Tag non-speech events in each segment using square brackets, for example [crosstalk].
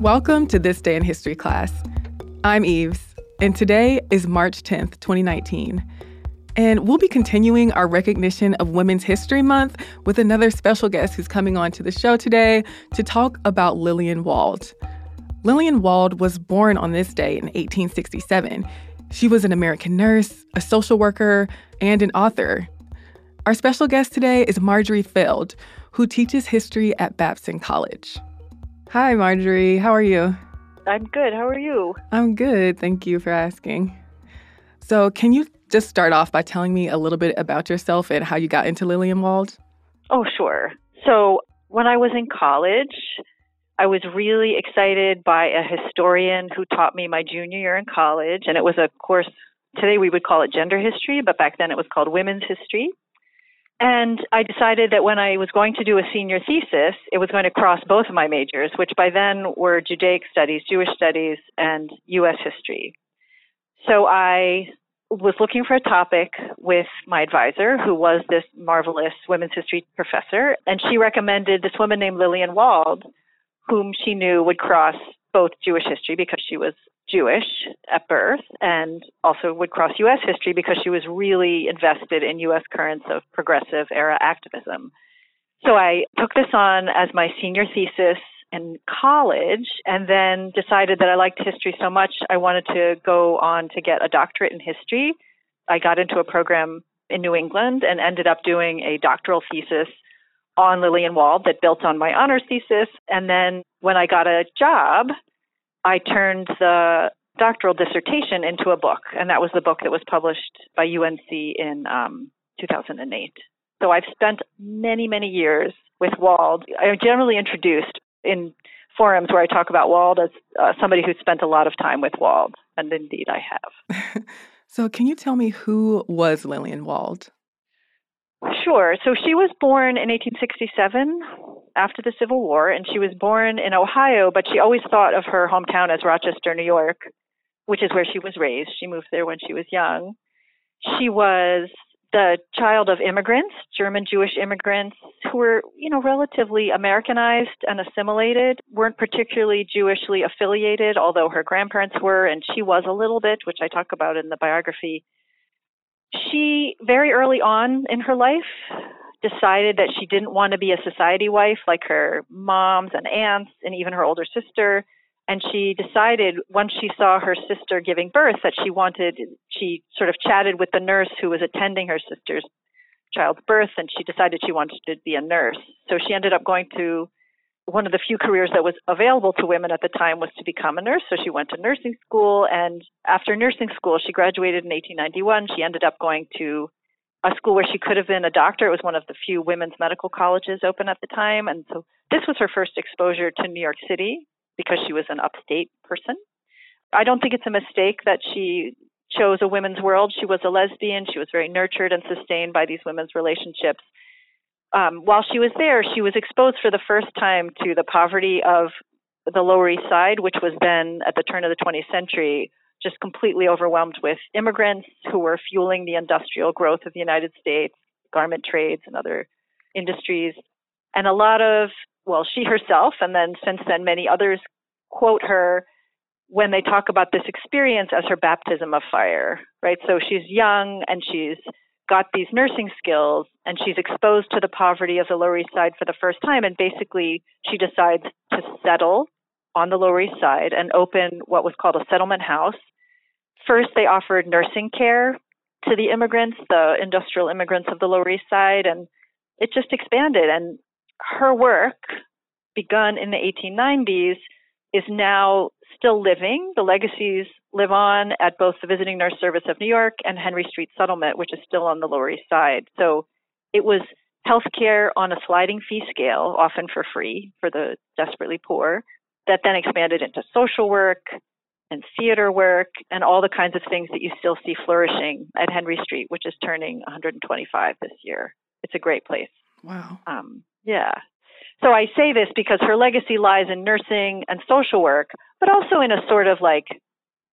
Welcome to This Day in History class. I'm Eves, and today is March 10th, 2019. And we'll be continuing our recognition of Women's History Month with another special guest who's coming on to the show today to talk about Lillian Wald. Lillian Wald was born on this day in 1867. She was an American nurse, a social worker, and an author. Our special guest today is Marjorie Feld, who teaches history at Babson College. Hi, Marjorie. How are you? I'm good. How are you? I'm good. Thank you for asking. So, can you just start off by telling me a little bit about yourself and how you got into Lillian Wald? Oh, sure. So, when I was in college, I was really excited by a historian who taught me my junior year in college, and it was a course. Today we would call it gender history, but back then it was called women's history. And I decided that when I was going to do a senior thesis, it was going to cross both of my majors, which by then were Judaic studies, Jewish studies, and U.S. history. So I was looking for a topic with my advisor, who was this marvelous women's history professor, and she recommended this woman named Lillian Wald, whom she knew would cross both Jewish history because she was Jewish at birth and also would cross U.S. history because she was really invested in U.S. currents of progressive era activism. So I took this on as my senior thesis in college and then decided that I liked history so much I wanted to go on to get a doctorate in history. I got into a program in New England and ended up doing a doctoral thesis on Lillian Wald that built on my honors thesis. And then when I got a job, I turned the doctoral dissertation into a book, and that was the book that was published by UNC in um, 2008. So I've spent many, many years with Wald. I'm generally introduced in forums where I talk about Wald as uh, somebody who spent a lot of time with Wald, and indeed I have. [laughs] so, can you tell me who was Lillian Wald? Sure. So she was born in 1867 after the Civil War, and she was born in Ohio, but she always thought of her hometown as Rochester, New York, which is where she was raised. She moved there when she was young. She was the child of immigrants, German Jewish immigrants, who were, you know, relatively Americanized and assimilated, weren't particularly Jewishly affiliated, although her grandparents were, and she was a little bit, which I talk about in the biography she very early on in her life decided that she didn't want to be a society wife like her moms and aunts and even her older sister. And she decided once she saw her sister giving birth that she wanted she sort of chatted with the nurse who was attending her sister's child's birth and she decided she wanted to be a nurse. So she ended up going to one of the few careers that was available to women at the time was to become a nurse. So she went to nursing school, and after nursing school, she graduated in 1891. She ended up going to a school where she could have been a doctor. It was one of the few women's medical colleges open at the time, and so this was her first exposure to New York City because she was an upstate person. I don't think it's a mistake that she chose a women's world. She was a lesbian. She was very nurtured and sustained by these women's relationships um, while she was there, she was exposed for the first time to the poverty of the Lower East Side, which was then at the turn of the 20th century just completely overwhelmed with immigrants who were fueling the industrial growth of the United States, garment trades, and other industries. And a lot of, well, she herself, and then since then many others quote her when they talk about this experience as her baptism of fire, right? So she's young and she's got these nursing skills and she's exposed to the poverty of the Lower East Side for the first time. And basically, she decides to settle on the Lower East Side and open what was called a settlement house. First, they offered nursing care to the immigrants, the industrial immigrants of the Lower East Side, and it just expanded. And her work, begun in the 1890s, is now still living. The legacies live on at both the Visiting Nurse Service of New York and Henry Street Settlement, which is still on the Lower East Side. So it was healthcare on a sliding fee scale, often for free for the desperately poor, that then expanded into social work and theater work and all the kinds of things that you still see flourishing at Henry Street, which is turning 125 this year. It's a great place. Wow. Um, yeah. So I say this because her legacy lies in nursing and social work, but also in a sort of like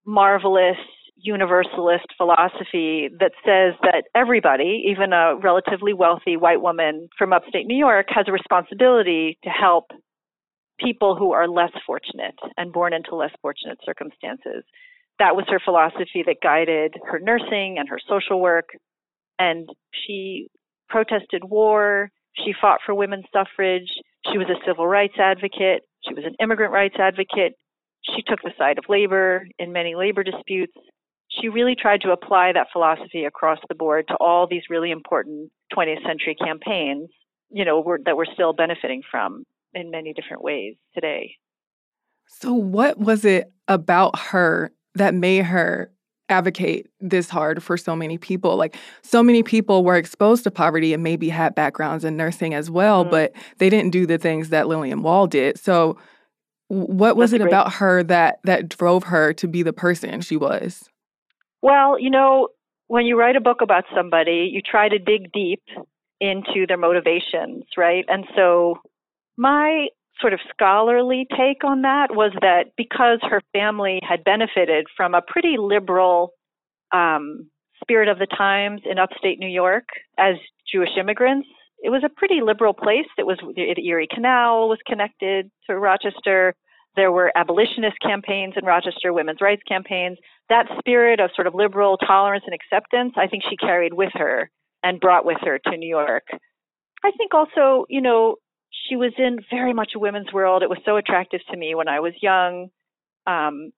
marvelous universalist philosophy that says that everybody, even a relatively wealthy white woman from upstate New York, has a responsibility to help people who are less fortunate and born into less fortunate circumstances. That was her philosophy that guided her nursing and her social work. And she protested war. She fought for women's suffrage. She was a civil rights advocate. She was an immigrant rights advocate. She took the side of labor in many labor disputes. She really tried to apply that philosophy across the board to all these really important 20th century campaigns, you know, we're, that we're still benefiting from in many different ways today. So, what was it about her that made her advocate this hard for so many people. Like so many people were exposed to poverty and maybe had backgrounds in nursing as well, mm-hmm. but they didn't do the things that Lillian Wald did. So what was That's it great. about her that that drove her to be the person she was? Well, you know, when you write a book about somebody, you try to dig deep into their motivations, right? And so my sort of scholarly take on that was that because her family had benefited from a pretty liberal um, spirit of the times in upstate New York as Jewish immigrants, it was a pretty liberal place. It was the Erie Canal was connected to Rochester. There were abolitionist campaigns in Rochester, women's rights campaigns. That spirit of sort of liberal tolerance and acceptance, I think she carried with her and brought with her to New York. I think also, you know, she was in very much a women's world. It was so attractive to me when I was young um,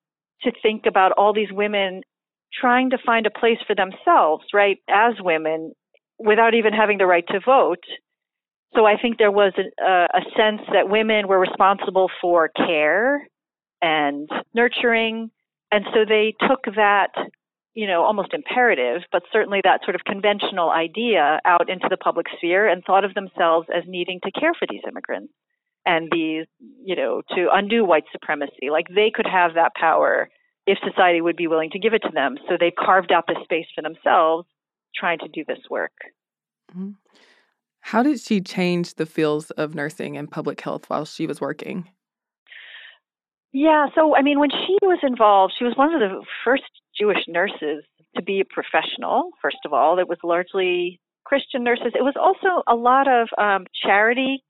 to think about all these women trying to find a place for themselves, right, as women, without even having the right to vote. So I think there was a, a sense that women were responsible for care and nurturing. And so they took that you know, almost imperative, but certainly that sort of conventional idea out into the public sphere and thought of themselves as needing to care for these immigrants and these, you know, to undo white supremacy. Like they could have that power if society would be willing to give it to them. So they carved out this space for themselves trying to do this work. Mm-hmm. How did she change the fields of nursing and public health while she was working? Yeah, so I mean, when she was involved, she was one of the first Jewish nurses to be a professional, first of all. It was largely Christian nurses. It was also a lot of um, charity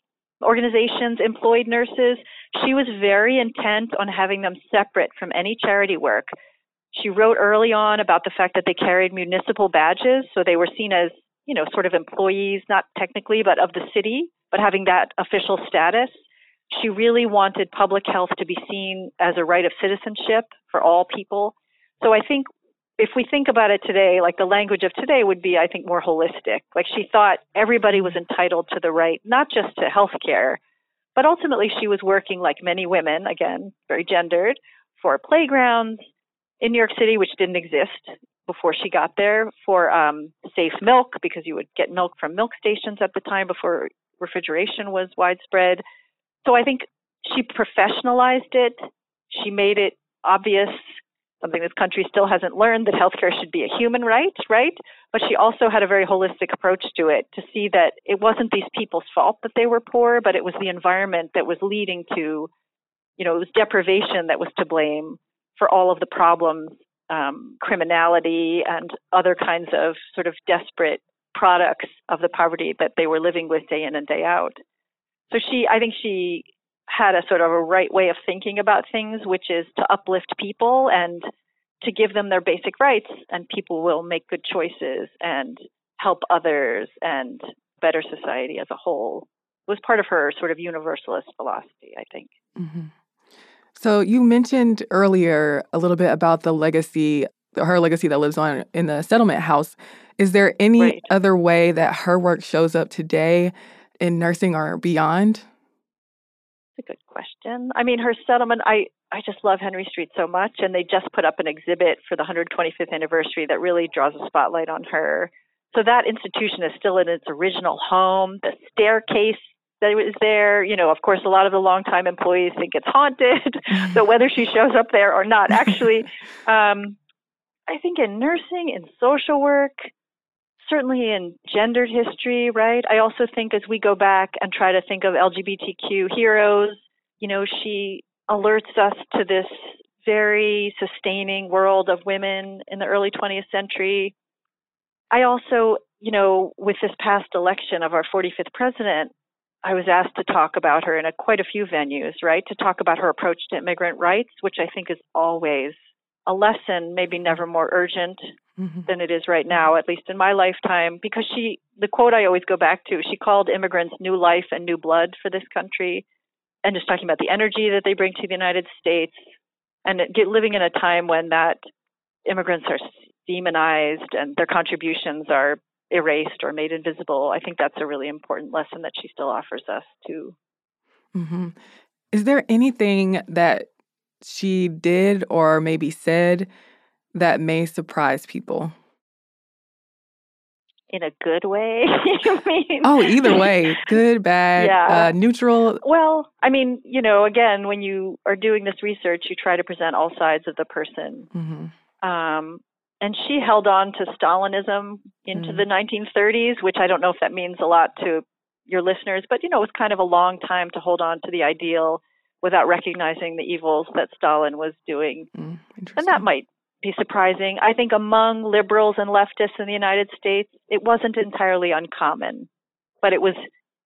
organizations employed nurses. She was very intent on having them separate from any charity work. She wrote early on about the fact that they carried municipal badges, so they were seen as, you know, sort of employees, not technically, but of the city, but having that official status. She really wanted public health to be seen as a right of citizenship for all people. So I think if we think about it today, like the language of today would be, I think, more holistic. Like she thought everybody was entitled to the right, not just to health care, but ultimately she was working like many women, again, very gendered, for playgrounds in New York City, which didn't exist before she got there, for um, safe milk, because you would get milk from milk stations at the time before refrigeration was widespread. So I think she professionalized it. She made it obvious, something this country still hasn't learned, that healthcare should be a human right, right? But she also had a very holistic approach to it to see that it wasn't these people's fault that they were poor, but it was the environment that was leading to, you know, it was deprivation that was to blame for all of the problems, um, criminality, and other kinds of sort of desperate products of the poverty that they were living with day in and day out. So she, I think she had a sort of a right way of thinking about things, which is to uplift people and to give them their basic rights, and people will make good choices and help others and better society as a whole. Was part of her sort of universalist philosophy, I think. Mm-hmm. So you mentioned earlier a little bit about the legacy, her legacy that lives on in the settlement house. Is there any right. other way that her work shows up today in nursing or beyond? It's a good question. I mean, her settlement, I, I just love Henry Street so much, and they just put up an exhibit for the 125th anniversary that really draws a spotlight on her. So that institution is still in its original home. The staircase that was there, you know, of course, a lot of the longtime employees think it's haunted. [laughs] so whether she shows up there or not, actually, [laughs] um, I think in nursing, in social work, certainly in gendered history, right? I also think as we go back and try to think of LGBTQ heroes, you know, she alerts us to this very sustaining world of women in the early 20th century. I also, you know, with this past election of our 45th president, I was asked to talk about her in a, quite a few venues, right? To talk about her approach to immigrant rights, which I think is always a lesson, maybe never more urgent mm-hmm. than it is right now, at least in my lifetime, because she, the quote I always go back to, she called immigrants new life and new blood for this country, and just talking about the energy that they bring to the United States, and get, living in a time when that immigrants are demonized and their contributions are erased or made invisible. I think that's a really important lesson that she still offers us too. Mm-hmm. Is there anything that she did or maybe said that may surprise people? In a good way, [laughs] you mean? Oh, either way, good, bad, yeah. Uh, neutral. Well, I mean, you know, again, when you are doing this research, you try to present all sides of the person. Mm-hmm. Um, and she held on to Stalinism into mm. the 1930s, which I don't know if that means a lot to your listeners, but you know, it was kind of a long time to hold on to the ideal without recognizing the evils that Stalin was doing. Mm, and that might be surprising. I think among liberals and leftists in the United States, it wasn't entirely uncommon. But it was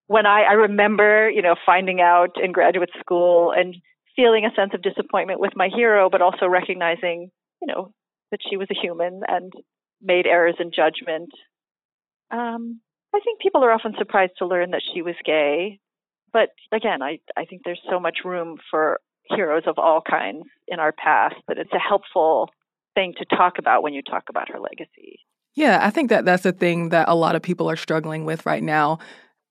when I, I remember, you know, finding out in graduate school and feeling a sense of disappointment with my hero, but also recognizing, you know, that she was a human and made errors in judgment. Um, I think people are often surprised to learn that she was gay. But again, I, I think there's so much room for heroes of all kinds in our past that it's a helpful thing to talk about when you talk about her legacy. Yeah, I think that that's a thing that a lot of people are struggling with right now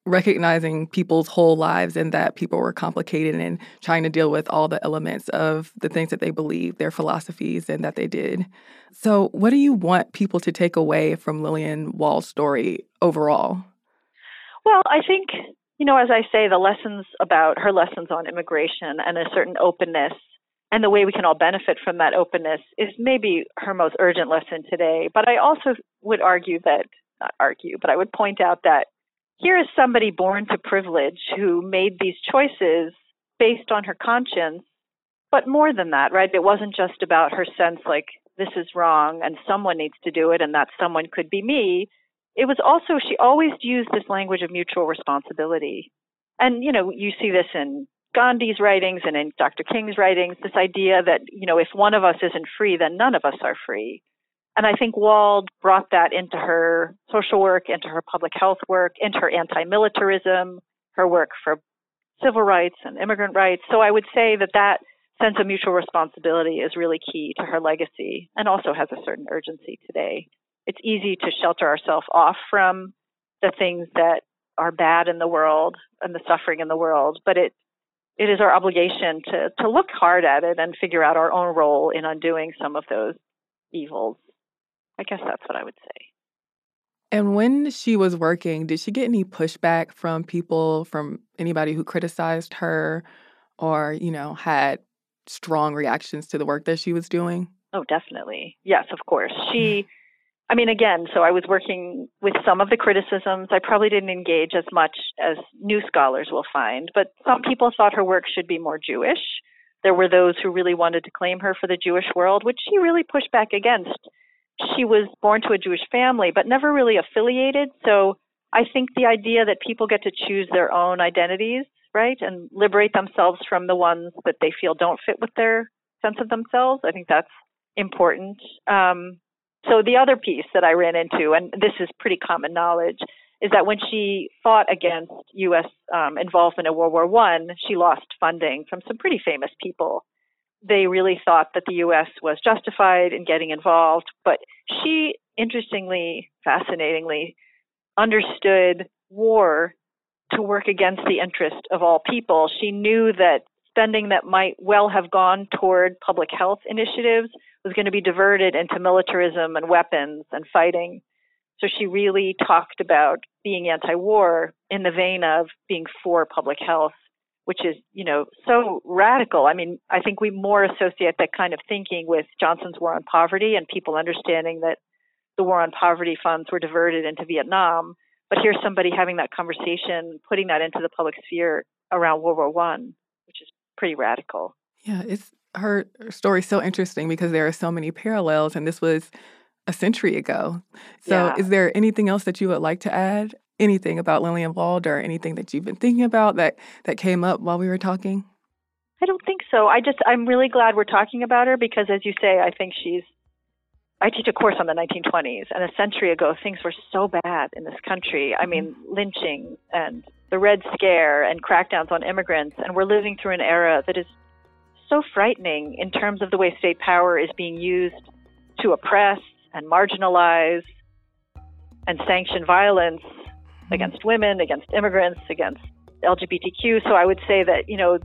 recognizing people's whole lives and that people were complicated and trying to deal with all the elements of the things that they believe, their philosophies, and that they did. So, what do you want people to take away from Lillian Wald's story overall? Well, I think, you know, as I say, the lessons about her lessons on immigration and a certain openness and the way we can all benefit from that openness is maybe her most urgent lesson today. But I also would argue that, not argue, but I would point out that here is somebody born to privilege who made these choices based on her conscience. But more than that, right? It wasn't just about her sense like, this is wrong and someone needs to do it and that someone could be me. It was also, she always used this language of mutual responsibility. And, you know, you see this in Gandhi's writings and in Dr. King's writings, this idea that, you know, if one of us isn't free, then none of us are free. And I think Wald brought that into her social work, into her public health work, into her anti militarism, her work for civil rights and immigrant rights. So I would say that that sense of mutual responsibility is really key to her legacy and also has a certain urgency today. It's easy to shelter ourselves off from the things that are bad in the world and the suffering in the world, but it it is our obligation to to look hard at it and figure out our own role in undoing some of those evils. I guess that's what I would say. And when she was working, did she get any pushback from people, from anybody who criticized her or, you know, had strong reactions to the work that she was doing? Oh, definitely. Yes, of course. Mm. She, I mean, again, so I was working with some of the criticisms. I probably didn't engage as much as new scholars will find, but some people thought her work should be more Jewish. There were those who really wanted to claim her for the Jewish world, which she really pushed back against she was born to a Jewish family, but never really affiliated. So I think the idea that people get to choose their own identities, right, and liberate themselves from the ones that they feel don't fit with their sense of themselves, I think that's important. Um, so the other piece that I ran into, and this is pretty common knowledge, is that when she fought against U.S. Um, involvement in World War One, she lost funding from some pretty famous people they really thought that the U.S. was justified in getting involved. But she, interestingly, fascinatingly, understood war to work against the interest of all people. She knew that spending that might well have gone toward public health initiatives was going to be diverted into militarism and weapons and fighting. So she really talked about being anti war in the vein of being for public health which is, you know, so radical. I mean, I think we more associate that kind of thinking with Johnson's war on poverty and people understanding that the war on poverty funds were diverted into Vietnam. But here's somebody having that conversation, putting that into the public sphere around World War One, which is pretty radical. Yeah, it's her story's so interesting because there are so many parallels, and this was a century ago. So, yeah. is there anything else that you would like to add anything about Lillian Wald or anything that you've been thinking about that that came up while we were talking? I don't think so. I just I'm really glad we're talking about her because as you say, I think she's I teach a course on the 1920s, and a century ago, things were so bad in this country. I mean, mm-hmm. lynching and the Red Scare and crackdowns on immigrants, and we're living through an era that is so frightening in terms of the way state power is being used to oppress and marginalize and sanction violence. Against women, against immigrants, against LGBTQ. So I would say that, you know,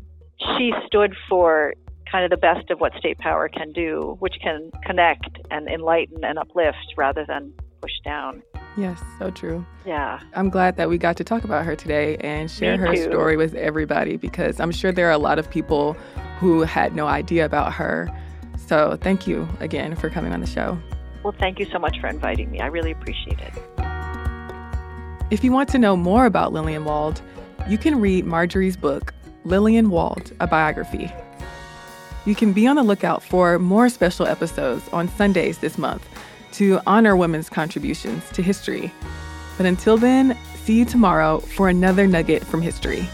she stood for kind of the best of what state power can do, which can connect and enlighten and uplift rather than push down. Yes, so true. Yeah. I'm glad that we got to talk about her today and share her story with everybody because I'm sure there are a lot of people who had no idea about her. So thank you again for coming on the show. Well, thank you so much for inviting me. I really appreciate it. If you want to know more about Lillian Wald, you can read Marjorie's book, Lillian Wald, a biography. You can be on the lookout for more special episodes on Sundays this month to honor women's contributions to history. But until then, see you tomorrow for another nugget from history.